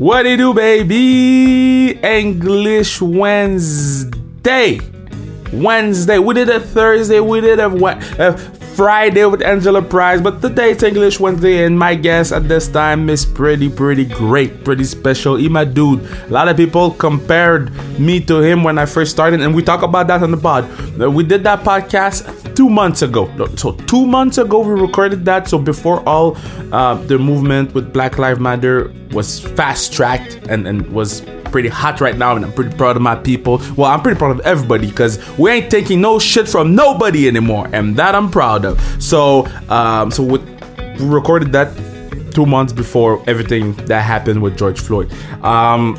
What do you do, baby? English Wednesday. Wednesday. We did a Thursday. We did a, a Friday with Angela Price, but today it's English Wednesday, and my guest at this time is pretty, pretty great, pretty special. He my dude. A lot of people compared me to him when I first started, and we talk about that on the pod. Uh, we did that podcast two months ago. So two months ago we recorded that. So before all uh, the movement with Black Lives Matter was fast tracked and, and was pretty hot right now, and I'm pretty proud of my people. Well, I'm pretty proud of everybody because we ain't taking no shit from nobody anymore, and that I'm proud of. So, um, so we recorded that two months before everything that happened with George Floyd. Um,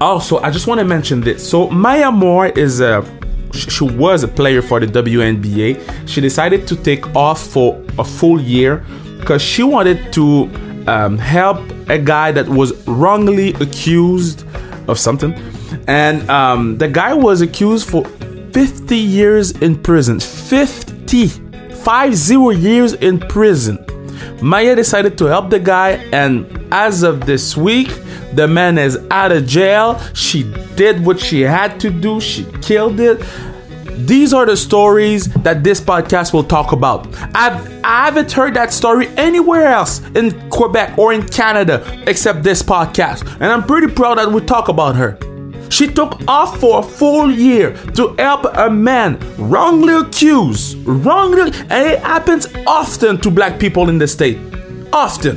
also, I just want to mention this. So, Maya Moore is a she was a player for the WNBA. She decided to take off for a full year because she wanted to um, help a guy that was wrongly accused of something. And um, the guy was accused for 50 years in prison. 50, 50 years in prison. Maya decided to help the guy, and as of this week, the man is out of jail. She did what she had to do, she killed it. These are the stories that this podcast will talk about. I've, I haven't heard that story anywhere else in Quebec or in Canada except this podcast. And I'm pretty proud that we talk about her. She took off for a full year to help a man wrongly accused, wrongly, and it happens often to black people in the state. Often.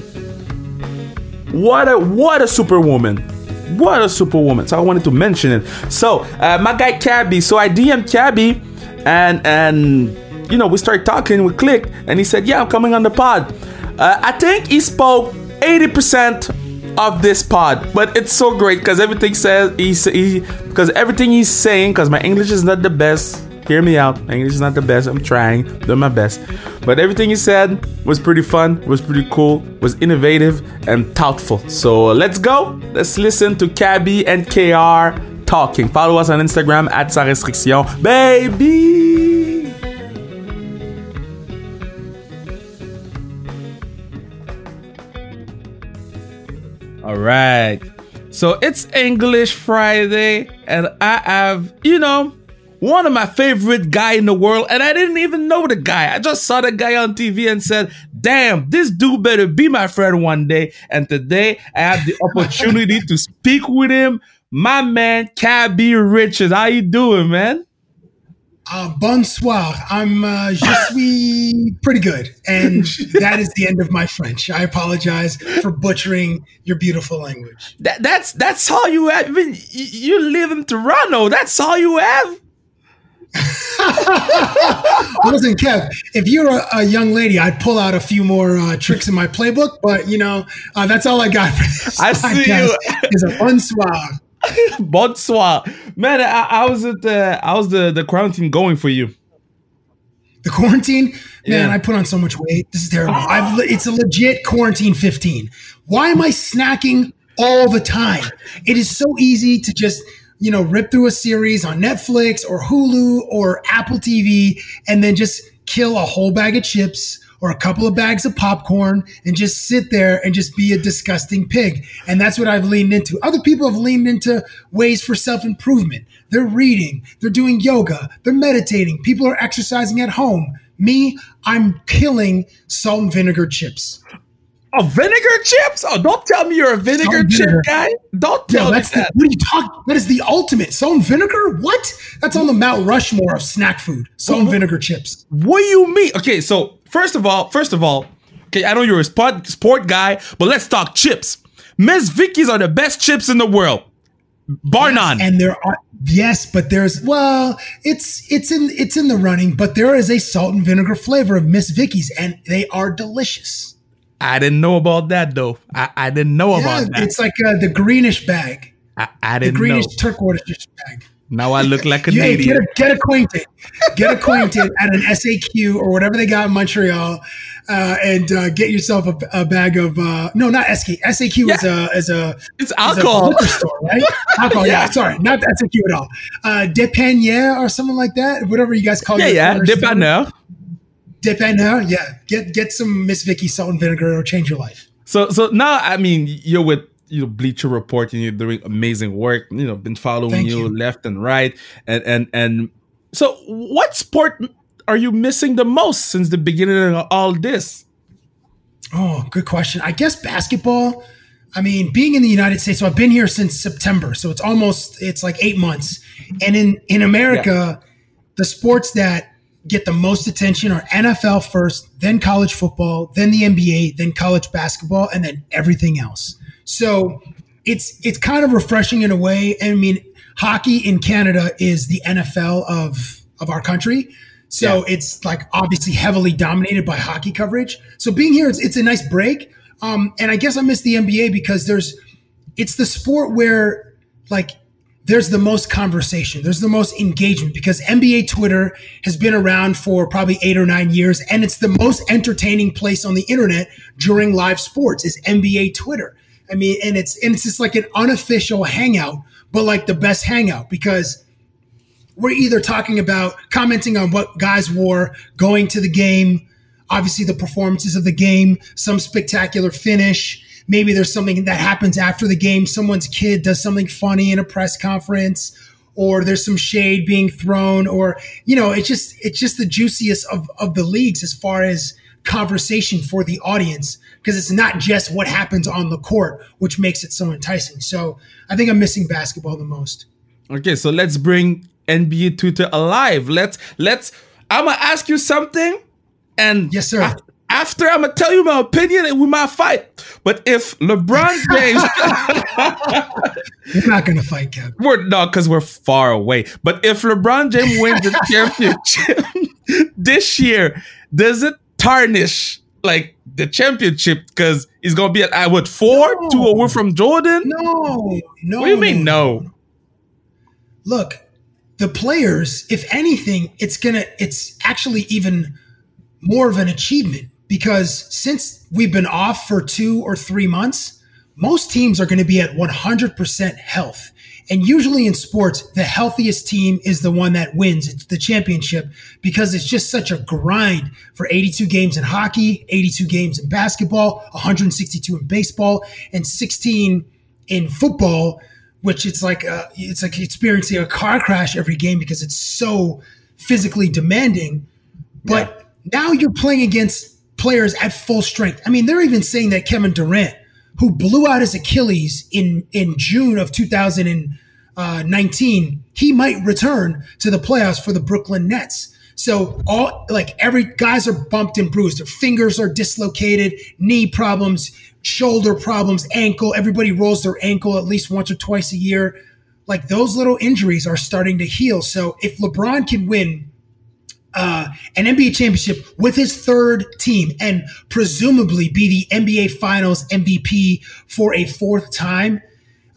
What a what a superwoman. What a superwoman. So I wanted to mention it. So uh, my guy Cabbie. So I DM Cabbie, and and you know we started talking. We clicked, and he said, "Yeah, I'm coming on the pod." Uh, I think he spoke eighty percent of this pod, but it's so great because everything says he because everything he's saying because my English is not the best. Hear me out. English is not the best. I'm trying, doing my best. But everything he said was pretty fun, was pretty cool, was innovative and thoughtful. So uh, let's go. Let's listen to Cabbie and KR talking. Follow us on Instagram at Sans Restriction. Baby! All right. So it's English Friday, and I have, you know, one of my favorite guy in the world, and I didn't even know the guy. I just saw the guy on TV and said, "Damn, this dude better be my friend one day." And today, I have the opportunity to speak with him. My man, Cabbie Richards, how you doing, man? Uh, bonsoir. I'm uh, je suis pretty good, and that is the end of my French. I apologize for butchering your beautiful language. That, that's that's all you have. Even you live in Toronto. That's all you have. Listen, Kev, if you're a, a, young lady, I'd pull out a few more uh, tricks in my playbook, but you know, uh, that's all I got for this I see you. is a bonsoir. bonsoir, man. I, I, was at the I was the the quarantine going for you. The quarantine, man. Yeah. I put on so much weight. This is terrible. I've it's a legit quarantine 15. Why am I snacking all the time? It is so easy to just you know, rip through a series on Netflix or Hulu or Apple TV and then just kill a whole bag of chips or a couple of bags of popcorn and just sit there and just be a disgusting pig. And that's what I've leaned into. Other people have leaned into ways for self improvement. They're reading, they're doing yoga, they're meditating, people are exercising at home. Me, I'm killing salt and vinegar chips. Oh, vinegar chips? Oh, don't tell me you're a vinegar chip vinegar. guy. Don't tell no, me that. The, what are you talking? That is the ultimate. Salt and vinegar? What? That's on the Mount Rushmore of snack food. Salt and vinegar chips. What do you mean? Okay, so first of all, first of all, okay, I know you're a sport, sport guy, but let's talk chips. Miss Vickie's are the best chips in the world. Bar yes, none. And there are yes, but there's well, it's it's in it's in the running, but there is a salt and vinegar flavor of Miss Vickie's, and they are delicious. I didn't know about that though. I, I didn't know yeah, about that. It's like uh, the greenish bag. I, I didn't the greenish know. turquoise bag. Now I look like a yeah, get, get acquainted. Get acquainted at an SAQ or whatever they got in Montreal, uh, and uh, get yourself a, a bag of uh, no, not SAQ. SAQ yeah. is a is a it's alcohol a liquor store, right? alcohol. yeah. yeah. sorry, not SAQ at all. Uh, Depanier or something like that. Whatever you guys call yeah, it. Yeah, yeah, Depanier. Depanier. Yeah, get get some Miss Vickie salt and vinegar. It'll change your life. So so now I mean you're with you know Bleacher Report, and you're doing amazing work. You know, been following you, you, left and right, and and and so what sport are you missing the most since the beginning of all this? Oh, good question. I guess basketball. I mean, being in the United States, so I've been here since September, so it's almost it's like eight months. And in in America, yeah. the sports that get the most attention are NFL first, then college football, then the NBA, then college basketball, and then everything else. So it's it's kind of refreshing in a way. I mean, hockey in Canada is the NFL of of our country. So yeah. it's like obviously heavily dominated by hockey coverage. So being here, it's, it's a nice break. Um, and I guess I miss the NBA because there's, it's the sport where like there's the most conversation, there's the most engagement because NBA Twitter has been around for probably eight or nine years, and it's the most entertaining place on the internet during live sports is NBA Twitter. I mean, and it's and it's just like an unofficial hangout, but like the best hangout because we're either talking about commenting on what guys wore going to the game, obviously the performances of the game, some spectacular finish. Maybe there's something that happens after the game. Someone's kid does something funny in a press conference, or there's some shade being thrown, or you know, it's just it's just the juiciest of of the leagues as far as conversation for the audience because it's not just what happens on the court, which makes it so enticing. So I think I'm missing basketball the most. Okay, so let's bring NBA Twitter alive. Let's let's. I'm gonna ask you something, and yes, sir. After, after I'm gonna tell you my opinion, and we might fight. But if LeBron James, we're not gonna fight, Kev. We're not because we're far away. But if LeBron James wins the championship this year, does it tarnish like the championship because he's gonna be at I would four no. two away from Jordan? No, no. What do you mean no? Look, the players, if anything, it's gonna it's actually even more of an achievement because since we've been off for two or three months, most teams are going to be at 100% health. And usually in sports, the healthiest team is the one that wins it's the championship because it's just such a grind for 82 games in hockey, 82 games in basketball, 162 in baseball, and 16 in football which it's like a, it's like experiencing a car crash every game because it's so physically demanding. But yeah. now you're playing against players at full strength. I mean, they're even saying that Kevin Durant, who blew out his Achilles in in June of 2019, he might return to the playoffs for the Brooklyn Nets. So all like every guys are bumped and bruised. Their fingers are dislocated, knee problems shoulder problems, ankle. Everybody rolls their ankle at least once or twice a year. Like those little injuries are starting to heal. So if LeBron can win uh, an NBA championship with his third team and presumably be the NBA Finals MVP for a fourth time,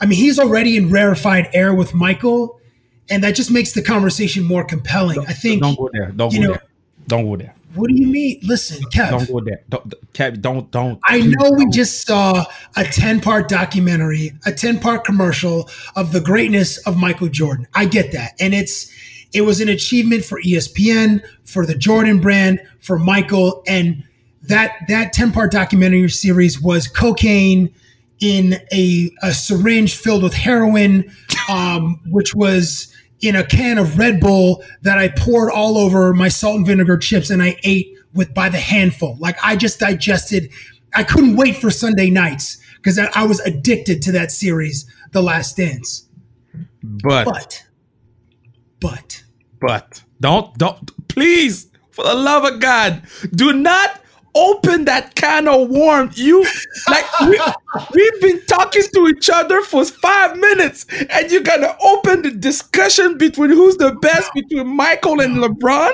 I mean, he's already in rarefied air with Michael, and that just makes the conversation more compelling. Don't, I think. Don't go there. Don't go know, there. Don't go there. What do you mean? Listen, Kev. Don't go there. Don't, Kev, don't, don't. I know we just saw a 10 part documentary, a 10 part commercial of the greatness of Michael Jordan. I get that. And it's, it was an achievement for ESPN, for the Jordan brand, for Michael. And that, that 10 part documentary series was cocaine in a, a syringe filled with heroin, um, which was, in a can of Red Bull that I poured all over my salt and vinegar chips and I ate with by the handful. Like I just digested. I couldn't wait for Sunday nights because I, I, was addicted to that series, The Last Dance. But, but, but, but, don't, don't, please, for the love of God, do not open that can of worms. You like we, we've been talking to each other for five minutes, and you're gonna open the discussion between who's the best between Michael and LeBron.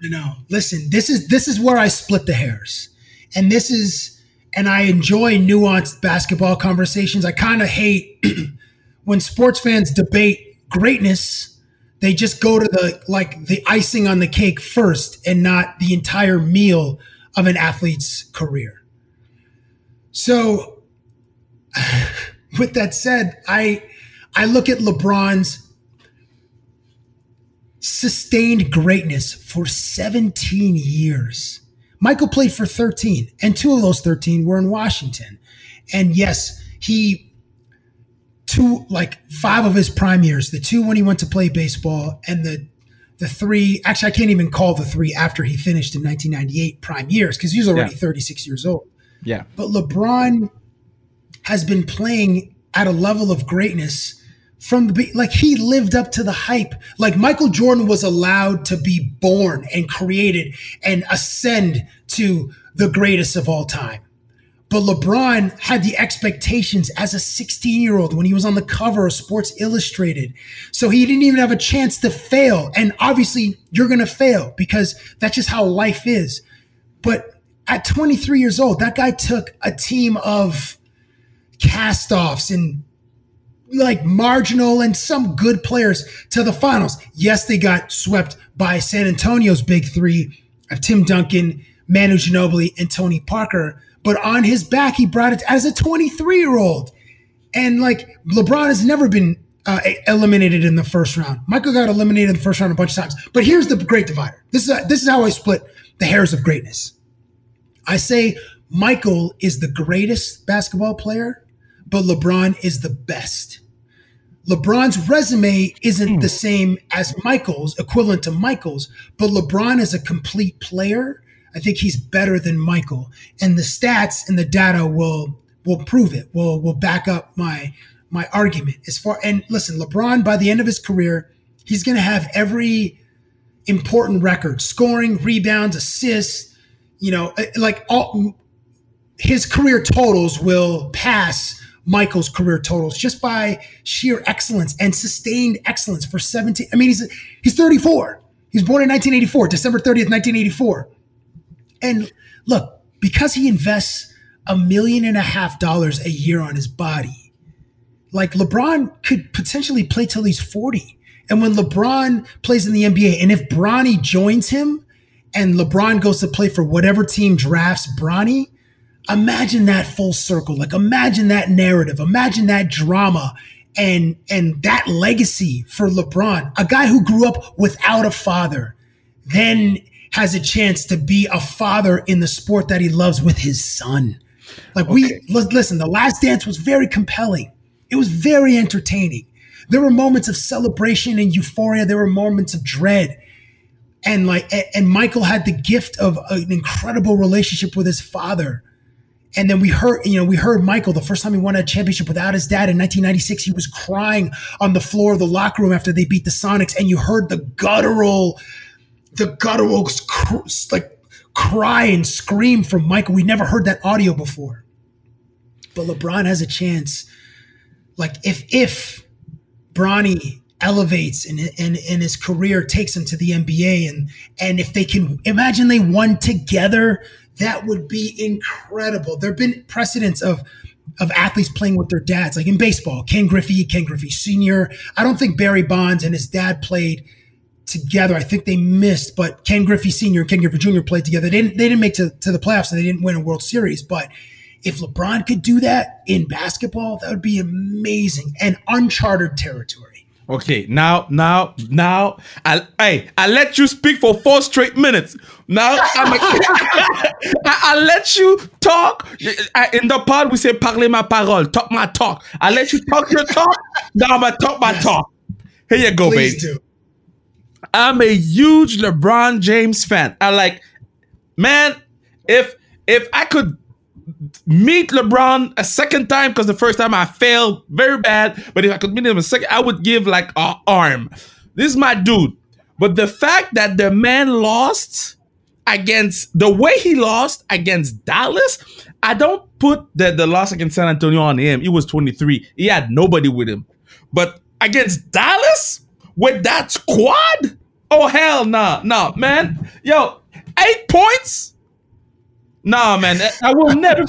You know, listen, this is this is where I split the hairs, and this is, and I enjoy nuanced basketball conversations. I kind of hate when sports fans debate greatness they just go to the like the icing on the cake first and not the entire meal of an athlete's career. So, with that said, I I look at LeBron's sustained greatness for 17 years. Michael played for 13, and two of those 13 were in Washington. And yes, he two, like five of his prime years, the two when he went to play baseball, and the the three. Actually, I can't even call the three after he finished in 1998 prime years because he was already Yeah. 36 years old. Yeah. But LeBron has been playing at a level of greatness from the like he lived up to the hype. Like Michael Jordan was allowed to be born and created and ascend to the greatest of all time. But LeBron had the expectations as a 16 year old when he was on the cover of Sports Illustrated. So he didn't even have a chance to fail. And obviously, you're going to fail because that's just how life is. But at 23 years old, that guy took a team of cast offs and like marginal and some good players to the finals. Yes, they got swept by San Antonio's big three of Tim Duncan, Manu Ginobili, and Tony Parker. But on his back, he brought it as a 23 year old. And like LeBron has never been uh, eliminated in the first round. Michael got eliminated in the first round a bunch of times. But here's the great divider. This is this is how I split the hairs of greatness. I say Michael is the greatest basketball player, but LeBron is the best. LeBron's resume isn't the same as Michael's, equivalent to Michael's, but LeBron is a complete player. I think he's better than Michael, and the stats and the data will will prove it. Will will back up my my argument as far. And listen, LeBron by the end of his career, he's going to have every important record: scoring, rebounds, assists. You know, eh, like all his career totals will pass Michael's career totals just by sheer excellence and sustained excellence for 17. I mean, he's he's 34. He's born in 1984, December 30th, 1984. And look, because he invests a million and a half dollars a year on his body, like LeBron could potentially play till he's 40. And when LeBron plays in the NBA, and if Bronny joins him and LeBron goes to play for whatever team drafts Bronny, imagine that full circle. Like imagine that narrative. Imagine that drama and and that legacy for LeBron, a guy who grew up without a father, then has a chance to be a father in the sport that he loves with his son. Like we Okay. li- listen, the last dance was very compelling. It was very entertaining. There were moments of celebration and euphoria. There were moments of dread. And like and Michael had the gift of an incredible relationship with his father. And then we heard, you know, we heard Michael the first time he won a championship without his dad in 1996. He was crying on the floor of the locker room after they beat the Sonics, and you heard the guttural, the guttural cr- like cry and scream from Michael. We never heard that audio before. But LeBron has a chance. Like if if Bronny elevates and and and his career takes him to the NBA and and if they can imagine they won together, that would be incredible. There've been precedents of of athletes playing with their dads, like in baseball, Ken Griffey, Ken Griffey Sr. I don't think Barry Bonds and his dad played together. I think they missed, but Ken Griffey Sr. and Ken Griffey Jr. played together. They didn't, they didn't make to, to the playoffs and they didn't win a World Series. But if LeBron could do that in basketball, that would be amazing and uncharted territory. Okay, now, now, now, I, hey, I let you speak for four straight minutes. Now, I'm a, I, I let you talk. I- In the pod, we say parler ma parole, talk my talk. I let you talk your talk. Now I'm gonna talk my talk. Here you go, baby. Do. I'm a huge LeBron James fan. I like, man, if if I could meet LeBron a second time, because the first time I failed very bad, but if I could meet him a second, I would give like a arm. This is my dude. But the fact that the man lost against the way he lost against Dallas, I don't put the, the loss against San Antonio on him. He was 23. He had nobody with him. But against Dallas with that squad? Oh hell nah, nah, man. Yo, eight points? Nah, man. I will never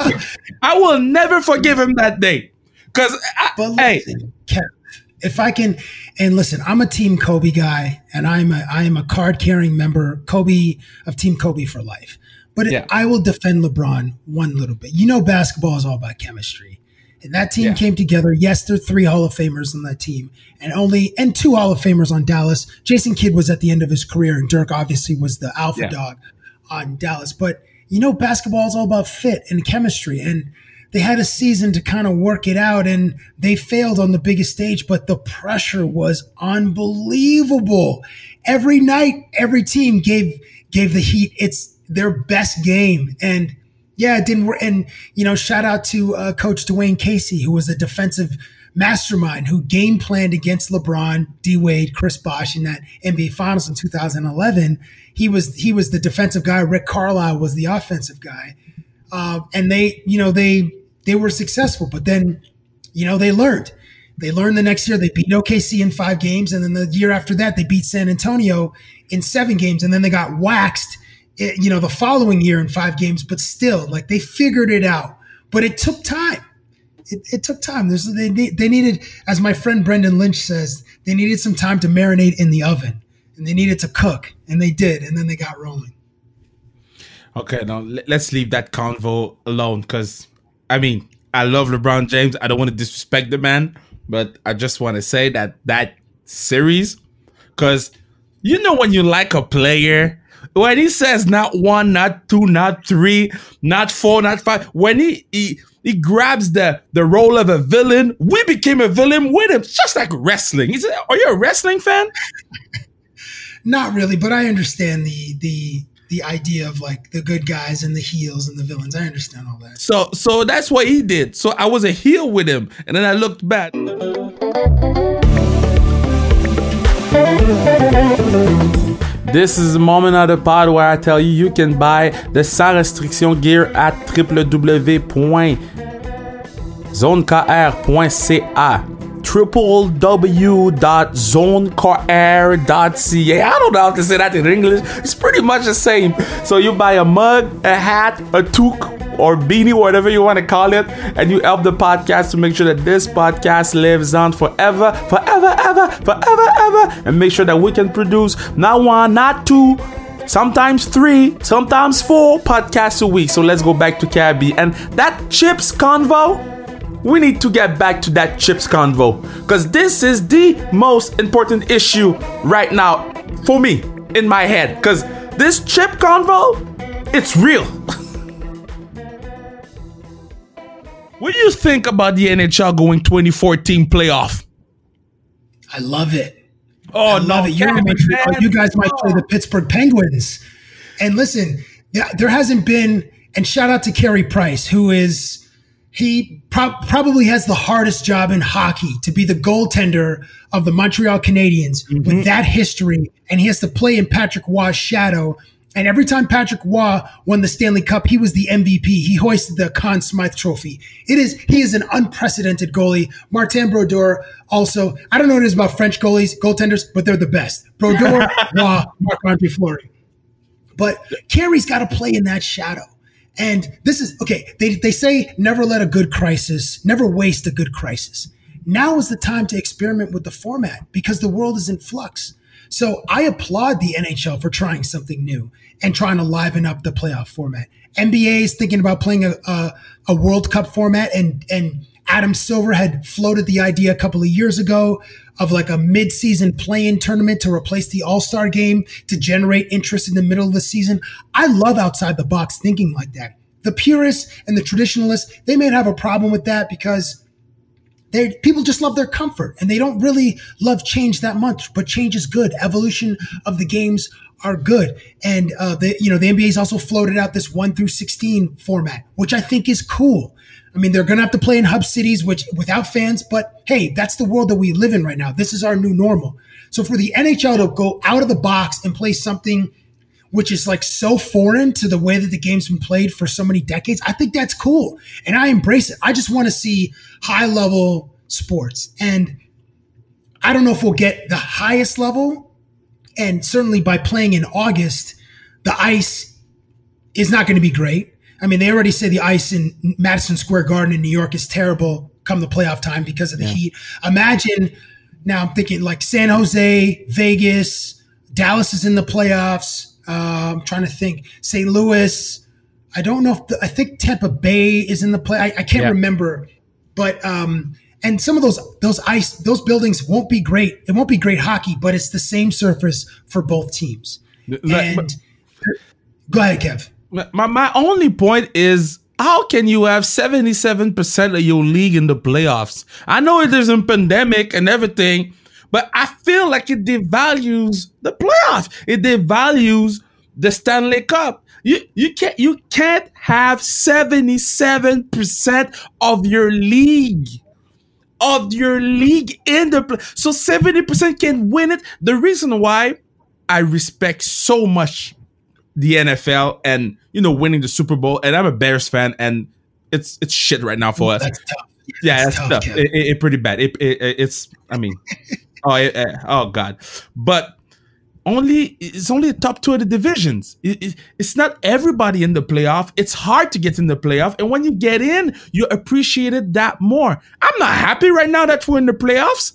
I will never forgive him that day. Cause I, But hey, listen, Kev, if I can, and listen, I'm a Team Kobe guy, and I'm a I am a card carrying member, Kobe of Team Kobe for life. But it- I will defend LeBron one little bit. You know, basketball is all about chemistry, and that team Yeah. came together. Yes, there are three Hall of Famers on that team, and only and two Hall of Famers on Dallas. Jason Kidd was at the end of his career, and Dirk obviously was the alpha Yeah. dog on Dallas. But you know, basketball is all about fit and chemistry, and they had a season to kind of work it out and they failed on the biggest stage, but the pressure was unbelievable. Every night, every team gave gave the Heat its their best game. And yeah, it didn't work. And, you know, shout out to uh, Coach Dwane Casey, who was a defensive mastermind who game planned against LeBron, D Wade, Chris Bosh in that NBA Finals in 2011. He was he was the defensive guy. Rick Carlisle was the offensive guy, uh, and they you know they they were successful. But then you know they learned. They learned the next year. They beat OKC in five games, and then the year after that they beat San Antonio in seven games, and then they got waxed. Eh, you know the following year in five games, but still like they figured it out. But it took time it, it took time. There's, they, they needed, as my friend Brendan Lynch says, they needed some time to marinate in the oven and they needed to cook and they did. And then they got rolling. Okay, now let's leave that convo alone because I mean, I love LeBron James. I don't want to disrespect the man, but I just want to say that that series, because you know, when you like a player, when he says not one, not two, not three, not four, not five, when he, he he grabs the the role of a villain. We became a villain with him, just like wrestling. He said, "Are you a wrestling fan?" Not really, but I understand the the the idea of like the good guys and the heels and the villains. I understand all that. So so that's what he did. So I was a heel with him, and then I looked back. This is the moment of the pod where I tell you you can buy the Sans Restriction gear at www.zonekr.ca www.zonekr.ca. I don't know how to say that in English. It's pretty much the same. So you buy a mug, a hat, a toque, or beanie, whatever you want to call it, and you help the podcast to make sure that this podcast lives on forever, forever, ever, forever, ever, and make sure that we can produce not one, not two, sometimes three, sometimes four podcasts a week. So let's go back to Cabbie and that chips convo. We need to get back to that chips convo because this is the most important issue right now for me in my head. Because this chip convo, it's real. What do you think about the NHL going 2014 playoff? I love it. Oh I no, it. You, oh, you guys might play the Pittsburgh Penguins. And listen, there hasn't been. And shout out to Carey Price, who is he pro- probably has the hardest job in hockey to be the goaltender of the Montreal Canadiens mm-hmm. with that history, and he has to play in Patrick Roy's shadow and every time Patrick Roy won the Stanley Cup, he was the MVP. He hoisted the Conn Smythe Trophy. It is he is an unprecedented goalie. Martin Brodeur also. I don't know what it is about French goalies, goaltenders, but they're the best. Brodeur, Roy, Marc Andre Fleury. But Carey's got to play in that shadow. And this is okay. They they say never let a good crisis, never waste a good crisis. Now is the time to experiment with the format because the world is in flux. So I applaud the NHL for trying something new and trying to liven up the playoff format. NBA is thinking about playing a, a, a World Cup format and, and Adam Silver had floated the idea a couple of years ago of like a mid-season play-in tournament to replace the All-Star game to generate interest in the middle of the season. I love outside the box thinking like that. The purists and the traditionalists, they may have a problem with that because they people just love their comfort and they don't really love change that much. But change is good. Evolution of the games are good, and uh, the you know the NBA's also floated out this one through sixteen format, which I think is cool. I mean, they're going to have to play in hub cities, which without fans, but hey, that's the world that we live in right now. This is our new normal. So for the NHL to go out of the box and play something which is like so foreign to the way that the game's been played for so many decades, I think that's cool. And I embrace it. I just want to see high level sports. And I don't know if we'll get the highest level. And certainly by playing in August, the ice is not going to be great. I mean, they already say the ice in Madison Square Garden in New York is terrible come the playoff time because of the yeah. heat. Imagine now I'm thinking like San Jose, Vegas, Dallas is in the playoffs. Uh, I'm trying to think. St. Louis. I don't know if the, I think Tampa Bay is in the play. I, I can't yeah. remember, but um, and some of those those ice those buildings won't be great. It won't be great hockey, but it's the same surface for both teams. And go ahead, Kev. My my only point is how can you have 77% of your league in the playoffs? I know it is a pandemic and everything, but I feel like it devalues the playoffs. It devalues the Stanley Cup. You you can't you can't have 77% of your league of your league in the play. So 70% can win it. The reason why I respect so much the NFL and you know winning the Super Bowl and I'm a Bears fan and it's it's shit right now for us. That's tough. Yeah, that's, tough. It, it, it, pretty bad. It, it's I mean oh oh god. But only it's only the top two of the divisions. It, it, it's not everybody in the playoff. It's hard to get in the playoff, and when you get in, you appreciate it that more. I'm not happy right now that we're in the playoffs.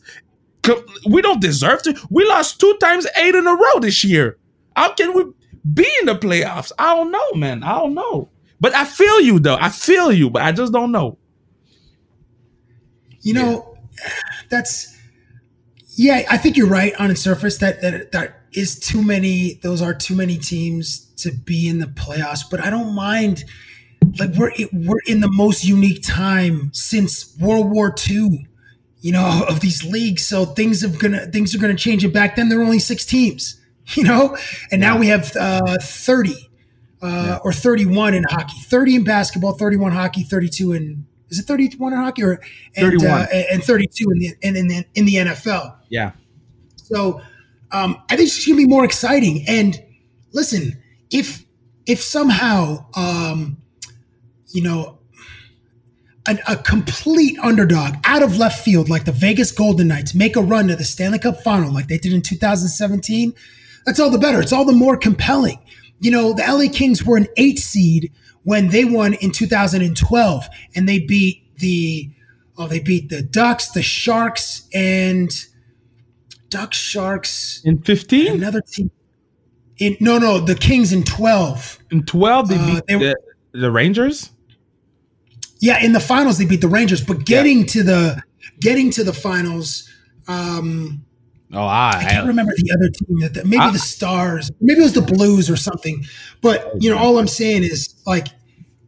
We don't deserve to. We lost two times, eight in a row this year. How can we be in the playoffs? I don't know, man. I don't know. But I feel you though. I feel you, but I just don't know. You know, yeah. that's yeah. I think you're right on the surface that that that is too many. Those are too many teams to be in the playoffs. But I don't mind. Like we're we're in the most unique time since World War II, you know, of these leagues. So things are gonna things are gonna change. And back then there were only six teams, you know, and now we have uh, thirty uh, yeah. or thirty-one in hockey, thirty in basketball, thirty-one hockey, thirty-two in is it 31 in hockey or and, uh, and 32 in the in, in the in the NFL. Yeah. So um, I think it's going to be more exciting. And listen, if if somehow um, you know an, a complete underdog out of left field like the Vegas Golden Knights make a run to the Stanley Cup Final like they did in 2017, that's all the better. It's all the more compelling. You know, the LA Kings were an eight seed when they won in 2012, and they beat the oh they beat the Ducks, the Sharks, and Duck Sharks in 15. Another team. In no, no, the Kings in 12. In 12, they uh, beat they the, the, Rangers. Yeah, in the finals they beat the Rangers, but getting yeah. to the getting to the finals. Um, oh, I, I can't remember the other team. That maybe I, the Stars, maybe it was the Blues or something. But you know, all I'm saying is like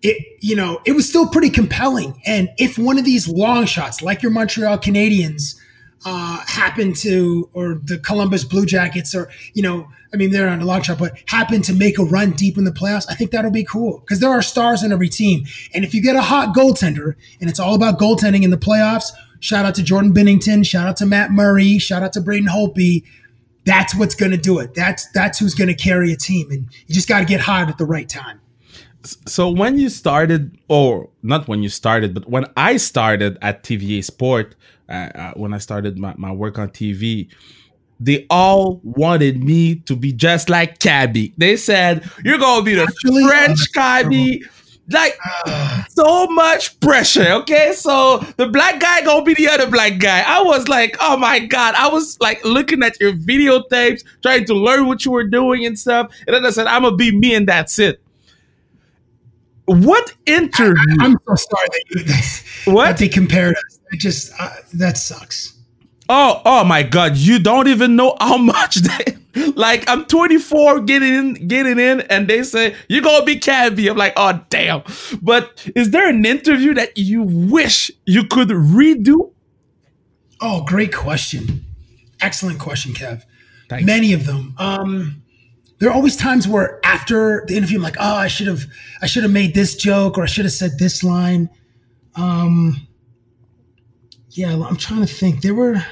it. You know, it was still pretty compelling. And if one of these long shots, like your Montreal Canadiens uh, happen to, or the Columbus Blue Jackets, or you know, I mean, they're on a long shot, but happen to make a run deep in the playoffs, I think that'll be cool because there are stars in every team. And if you get a hot goaltender, and it's all about goaltending in the playoffs, shout out to Jordan Binnington. shout out to Matt Murray, shout out to Braden Holtby. That's what's going to do it. That's that's who's going to carry a team, and you just got to get hot at the right time. So when you started, or not when you started, but when I started at TVA Sport, uh, uh, when I started my, my work on TV, they all wanted me to be just like Cabbie. They said, You're gonna be the Actually, French Cabbie. Like so much pressure. Okay. So the black guy gonna be the other black guy. I was like, oh my God. I was like looking at your videotapes, trying to learn what you were doing and stuff. And then I said, I'm gonna be me and that's it. What interview? I, am so sorry that, you, what? that they compared us. It just uh, that sucks. Oh, oh my God! You don't even know how much they like. I'm 24, getting in, getting in, and they say you're gonna be Cabbie. I'm like, oh damn! But is there an interview that you wish you could redo? Oh, great question! Excellent question, Kev. Thanks. Many of them. Um, there are always times where after the interview, I'm like, oh, I should have, I should have made this joke or I should have said this line. Um, yeah, I'm trying to think. There were,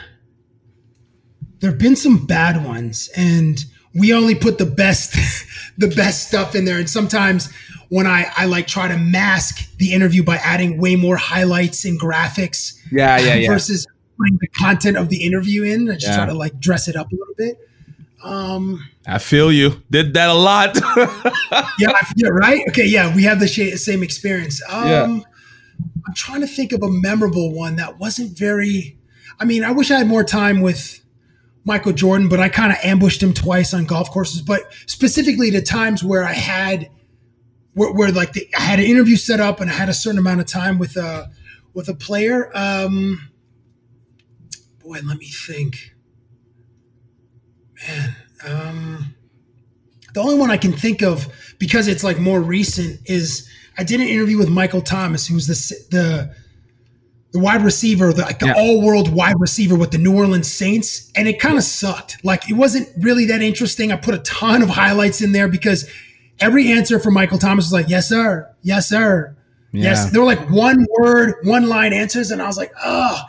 there have been some bad ones, and we only put the best, the best stuff in there. And sometimes when I, I like try to mask the interview by adding way more highlights and graphics, yeah, yeah, yeah, versus putting the content of the interview in. I just yeah. try to like dress it up a little bit. Um, I feel you. Did that a lot. yeah, yeah, right. Okay, yeah, we have the same experience. Um, yeah. I'm trying to think of a memorable one that wasn't very. I mean, I wish I had more time with Michael Jordan, but I kind of ambushed him twice on golf courses. But specifically to times where I had, where, where like the, I had an interview set up and I had a certain amount of time with a with a player. Um, boy, let me think man, um, the only one I can think of because it's like more recent is I did an interview with Michael Thomas, who's the the the wide receiver, the, like the yeah. all world wide receiver with the New Orleans Saints, and it kind of sucked. Like it wasn't really that interesting. I put a ton of highlights in there because every answer from Michael Thomas was like, "Yes, sir. Yes, sir. Yeah. Yes." They were like one word, one line answers, and I was like, "Oh."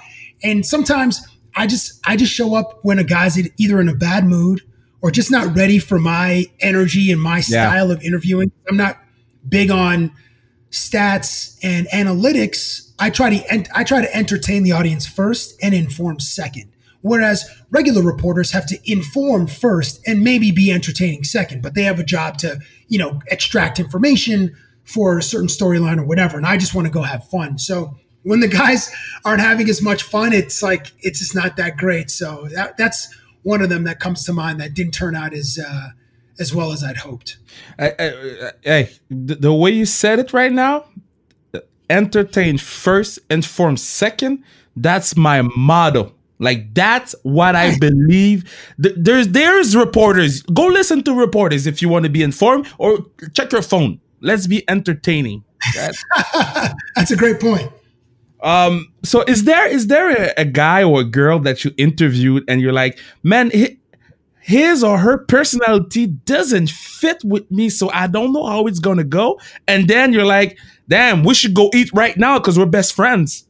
And sometimes I just I just show up when a guy's either in a bad mood or just not ready for my energy and my style yeah. of interviewing. I'm not big on stats and analytics. I try to ent- I try to entertain the audience first and inform second. Whereas regular reporters have to inform first and maybe be entertaining second, but they have a job to, you know, extract information for a certain storyline or whatever. And I just want to go have fun. So when the guys aren't having as much fun, it's like it's just not that great. So that, that's one of them that comes to mind that didn't turn out as uh, as well as I'd hoped. Hey, the way you said it right now, entertain first, inform second. That's my motto. Like that's what I believe. There's there's reporters. Go listen to reporters if you want to be informed, or check your phone. Let's be entertaining. That's, that's a great point. Um, so is there is there a, a, guy or a girl that you interviewed and you're like, man, his or her personality doesn't fit with me, so I don't know how it's gonna go. And then you're like, damn, we should go eat right now because we're best friends.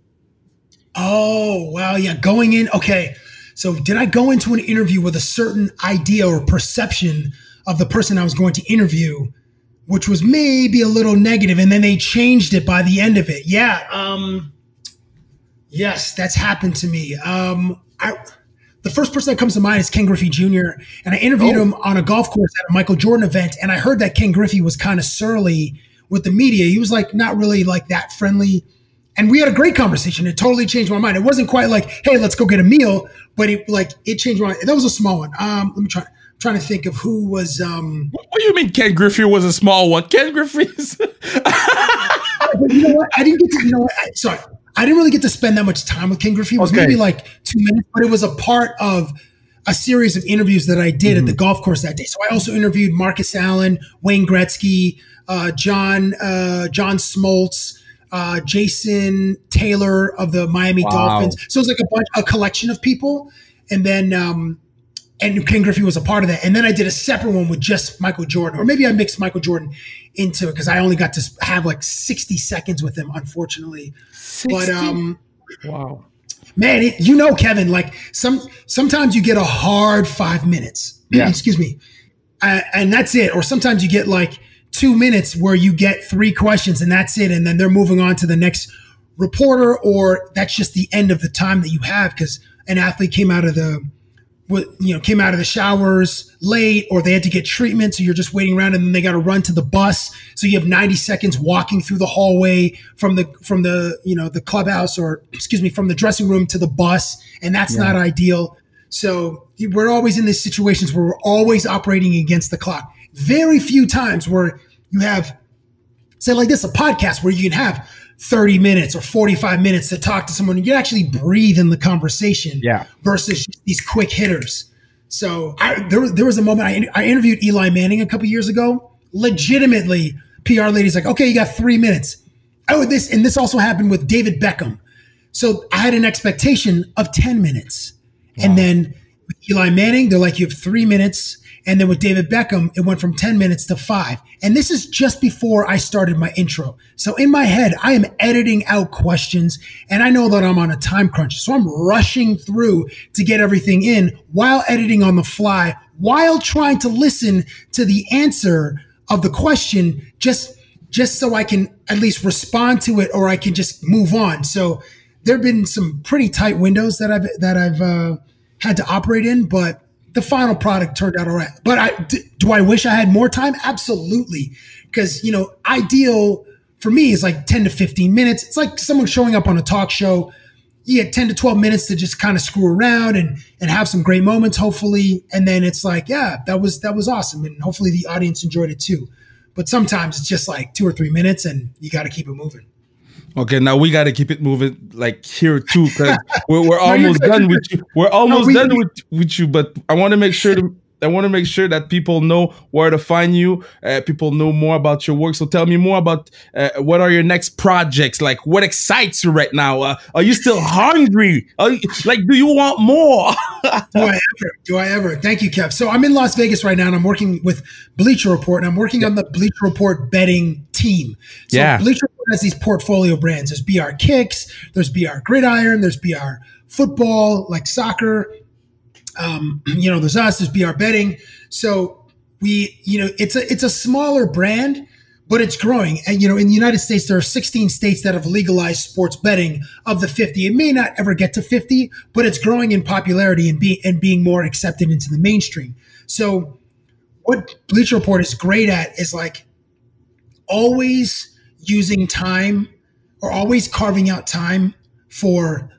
Oh wow, yeah, going in. Okay, so did I go into an interview with a certain idea or perception of the person I was going to interview? Which was maybe a little negative, and then they changed it by the end of it. Yeah, um, Yes, that's happened to me. Um, I, the first person that comes to mind is Ken Griffey Jr. And I interviewed oh. him on a golf course at a Michael Jordan event, and I heard that Ken Griffey was kind of surly with the media. He was like not really like that friendly. And we had a great conversation. It totally changed my mind. It wasn't quite like, "Hey, let's go get a meal," but it like it changed my. That was a small one. Um, let me try. I'm trying to think of who was. Um, what do you mean Ken Griffey was a small one? Ken Griffey's. you know what? I didn't get to. You know what? I, sorry. I didn't really get to spend that much time with Ken Griffey. It was okay. maybe like two minutes, but it was a part of a series of interviews that I did mm-hmm. at the mm-hmm. golf course that day. So I also interviewed Marcus Allen, Wayne Gretzky, uh, John uh, John Smoltz, uh, Jason Taylor of the Miami wow. Dolphins. So it was like a bunch, a collection of people, and then um, and Ken Griffey was a part of that. And then I did a separate one with just Michael Jordan, or maybe I mixed Michael Jordan into it because I only got to have like 60 seconds with him, unfortunately. 60? But um, wow, man, it, you know, Kevin, like some sometimes you get a hard five minutes. Yeah, excuse me, uh, and that's it. Or sometimes you get like two minutes where you get three questions and that's it, and then they're moving on to the next reporter, or that's just the end of the time that you have because an athlete came out of the you know came out of the showers late or they had to get treatment so you're just waiting around and then they got to run to the bus. So you have 90 seconds walking through the hallway from the from the you know the clubhouse or excuse me from the dressing room to the bus and that's yeah. not ideal. So we're always in these situations where we're always operating against the clock. Very few times where you have say like this a podcast where you can have 30 minutes or 45 minutes to talk to someone. You can actually breathe in the conversation yeah. versus these quick hitters. So I, there, there was a moment I, I interviewed Eli Manning a couple years ago. Legitimately, PR lady's like, okay, you got three minutes. Oh, this, and this also happened with David Beckham. So I had an expectation of 10 minutes. Wow. And then with Eli Manning, they're like, you have three minutes. And then with David Beckham, it went from 10 minutes to five. And this is just before I started my intro. So in my head, I am editing out questions and I know that I'm on a time crunch. So I'm rushing through to get everything in while editing on the fly, while trying to listen to the answer of the question just just so I can at least respond to it or I can just move on. So there've been some pretty tight windows that I've that I've uh, had to operate in, but the final product turned out all right. But I do I wish I had more time? Absolutely. Because, you know, ideal for me is like 10 to 15 minutes. It's like someone showing up on a talk show. You get 10 to 12 minutes to just kind of screw around and and have some great moments, hopefully. And then it's like, yeah, that was that was awesome. And hopefully the audience enjoyed it too. But sometimes it's just like two or three minutes and you got to keep it moving. Okay, now we got to keep it moving like here too, because we're, we're almost done with you. We're almost no, we, done with with you, but I want to make sure to I want to make sure that people know where to find you. Uh, people know more about your work. So tell me more about uh, what are your next projects? Like, what excites you right now? Uh, are you still hungry? You, like, do you want more? do I ever? Do I ever? Thank you, Kev. So I'm in Las Vegas right now, and I'm working with Bleacher Report, and I'm working on the Bleacher Report betting team. So yeah. Bleacher Report has these portfolio brands. There's BR Kicks, there's BR Gridiron, there's BR Football, like soccer um, you know, there's us, there's BR Betting. So we, you know, it's a it's a smaller brand, but it's growing. And you know, in the United States, there are 16 states that have legalized sports betting. Of the 50, it may not ever get to 50, but it's growing in popularity and being and being more accepted into the mainstream. So, what Bleacher Report is great at is like always using time or always carving out time for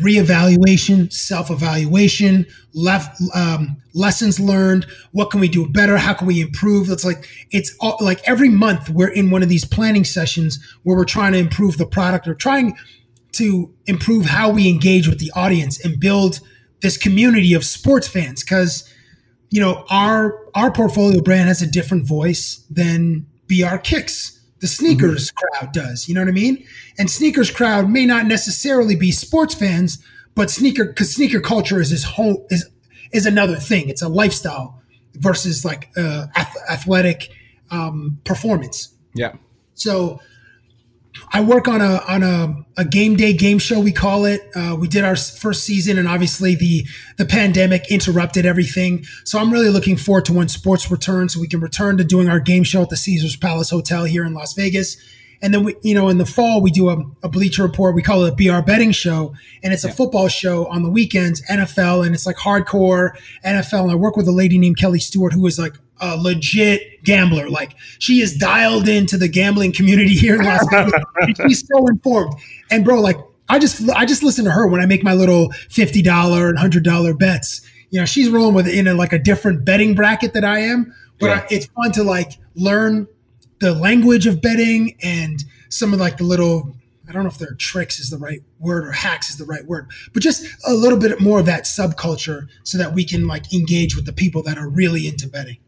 reevaluation, self-evaluation, left um, lessons learned. What can we do better? How can we improve? It's like it's all, like every month we're in one of these planning sessions where we're trying to improve the product or trying to improve how we engage with the audience and build this community of sports fans because you know our our portfolio brand has a different voice than BR Kicks the sneakers mm-hmm. crowd does. You know what I mean? And sneakers crowd may not necessarily be sports fans, but sneaker because sneaker culture is his home is is another thing. It's a lifestyle versus like uh, athletic um, performance. Yeah. So I work on a on a, a game day game show we call it. Uh, we did our first season, and obviously the the pandemic interrupted everything. So I'm really looking forward to when sports return, so we can return to doing our game show at the Caesar's Palace Hotel here in Las Vegas. And then we, you know, in the fall we do a, a Bleacher Report. We call it a BR Betting Show, and it's a yeah. football show on the weekends, NFL, and it's like hardcore NFL. And I work with a lady named Kelly Stewart who is like a legit gambler. Like she is dialed into the gambling community here in Las Vegas. she's so informed. And bro, like I just I just listen to her when I make my little fifty dollar and hundred dollar bets. You know, she's rolling with it in a, like a different betting bracket that I am. But yeah. I, it's fun to like learn the language of betting and some of like the little I don't know if they're tricks is the right word or hacks is the right word, but just a little bit more of that subculture so that we can like engage with the people that are really into betting.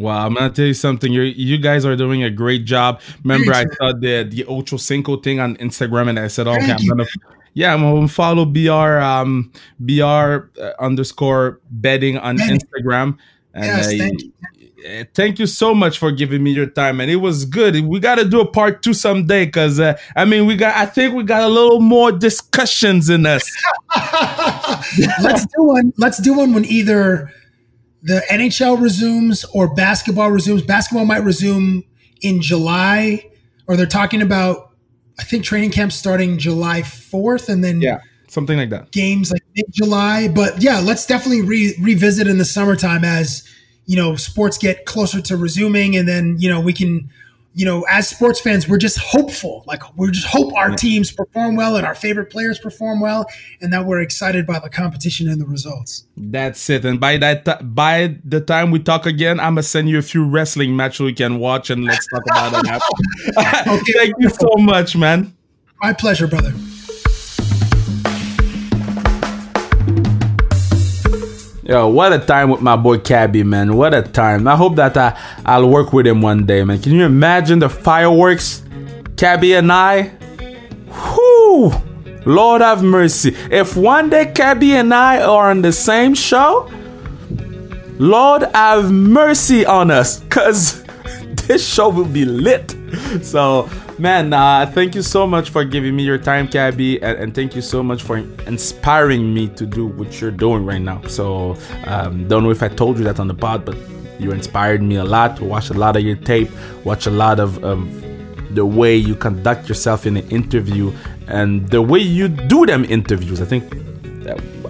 Wow, I'm gonna tell you something. You you guys are doing a great job. Remember, I saw the the Ocho Cinco thing on Instagram, and I said, "Okay, Thank I'm gonna." Yeah, I'm gonna follow br um br uh, underscore betting on. Instagram. And yes, uh, thank you. Thank you so much for giving me your time, and it was good. We got to do a part two someday, because uh, I mean, we got. I think we got a little more discussions in us. let's do one. Let's do one when either the NHL resumes or basketball resumes. Basketball might resume in July, or they're talking about. I think training camp starting July fourth, and then yeah, something like that. Games like mid July, but yeah, let's definitely re- revisit in the summertime as you know sports get closer to resuming, and then you know we can you know, as sports fans, we're just hopeful. Like we just hope our teams perform well and our favorite players perform well, and that we're excited by the competition and the results. That's it. And by that, t- by the time we talk again, I'm gonna send you a few wrestling matches we can watch, and let's talk about it. okay, Thank you so much, man. My pleasure, brother. Yo, what a time with my boy Cabbie, man. What a time. I hope that I, I'll work with him one day, man. Can you imagine the fireworks? Cabbie and I? Whew! Lord have mercy. If one day Cabbie and I are on the same show, Lord have mercy on us. Cause this show will be lit. So man, uh, thank you so much for giving me your time, Cabbie, and, and, thank you so much for inspiring me to do what you're doing right now. So, um, don't know if I told you that on the pod, but you inspired me a lot to watch a lot of your tape, watch a lot of, of the way you conduct yourself in an interview, and the way you do them interviews. I think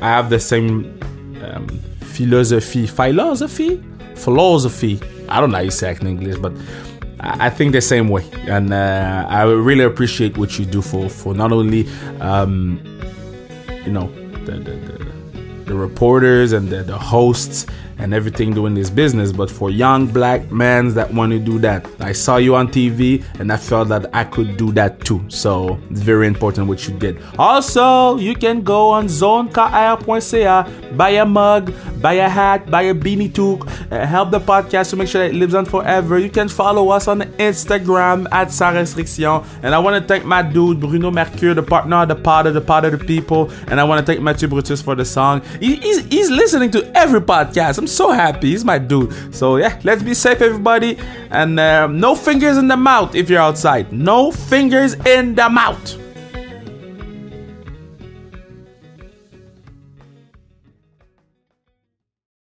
I have the same um, philosophy, philosophy, philosophy. I don't know how you say it in English, but I think the same way, and uh, I really appreciate what you do for for not only um, you know the, the, the, the reporters and the, the, hosts and everything doing this business, but for young black men that want to do that. I saw you on TV and I felt that I could do that too. So it's very important what you did. Also, you can go on zonekr.ca, buy a mug, buy a hat, buy a beanie toque, uh, help the podcast to make sure that it lives on forever. You can follow us on Instagram at Sans Restriction. And I want to thank my dude, Bruno Mercure, the partner the pod of the pod of the people. And I want to thank Mathieu Brutus for the song. He, he's, he's listening to every podcast. I'm so happy. He's my dude. So yeah, let's be safe, everybody. And um, no fingers in the mouth if you're outside. No fingers in the mouth.